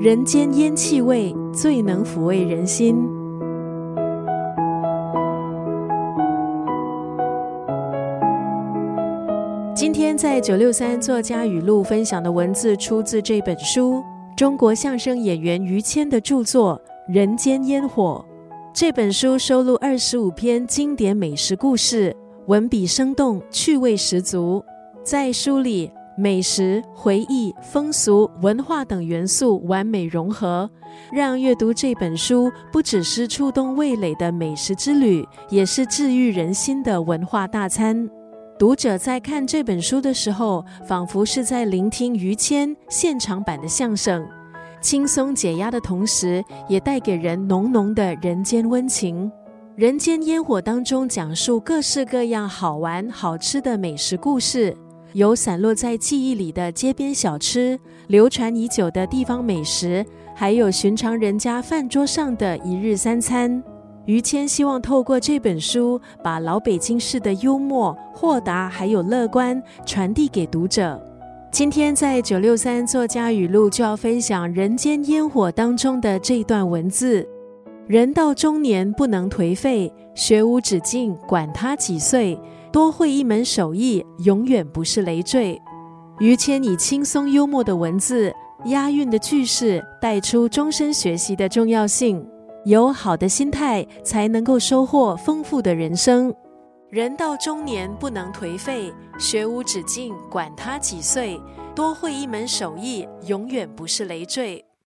人间烟气味最能抚慰人心。今天在九六三作家语录分享的文字出自这本书，中国相声演员于谦的著作《人间烟火》。这本书收录二十五篇经典美食故事，文笔生动，趣味十足。在书里，美食、回忆、风俗、文化等元素完美融合，让阅读这本书不只是触动味蕾的美食之旅，也是治愈人心的文化大餐。读者在看这本书的时候，仿佛是在聆听于谦现场版的相声。轻松解压的同时，也带给人浓浓的人间温情。人间烟火当中讲述各式各样好玩好吃的美食故事，有散落在记忆里的街边小吃，流传已久的地方美食，还有寻常人家饭桌上的一日三餐。于谦希望透过这本书，把老北京市的幽默、豁达还有乐观传递给读者。今天在九六三作家语录就要分享《人间烟火》当中的这段文字：人到中年不能颓废，学无止境，管他几岁，多会一门手艺，永远不是累赘。于谦以轻松幽默的文字、押韵的句式，带出终身学习的重要性。有好的心态，才能够收获丰富的人生。人到中年不能颓废，学无止境，管他几岁，多会一门手艺，永远不是累赘。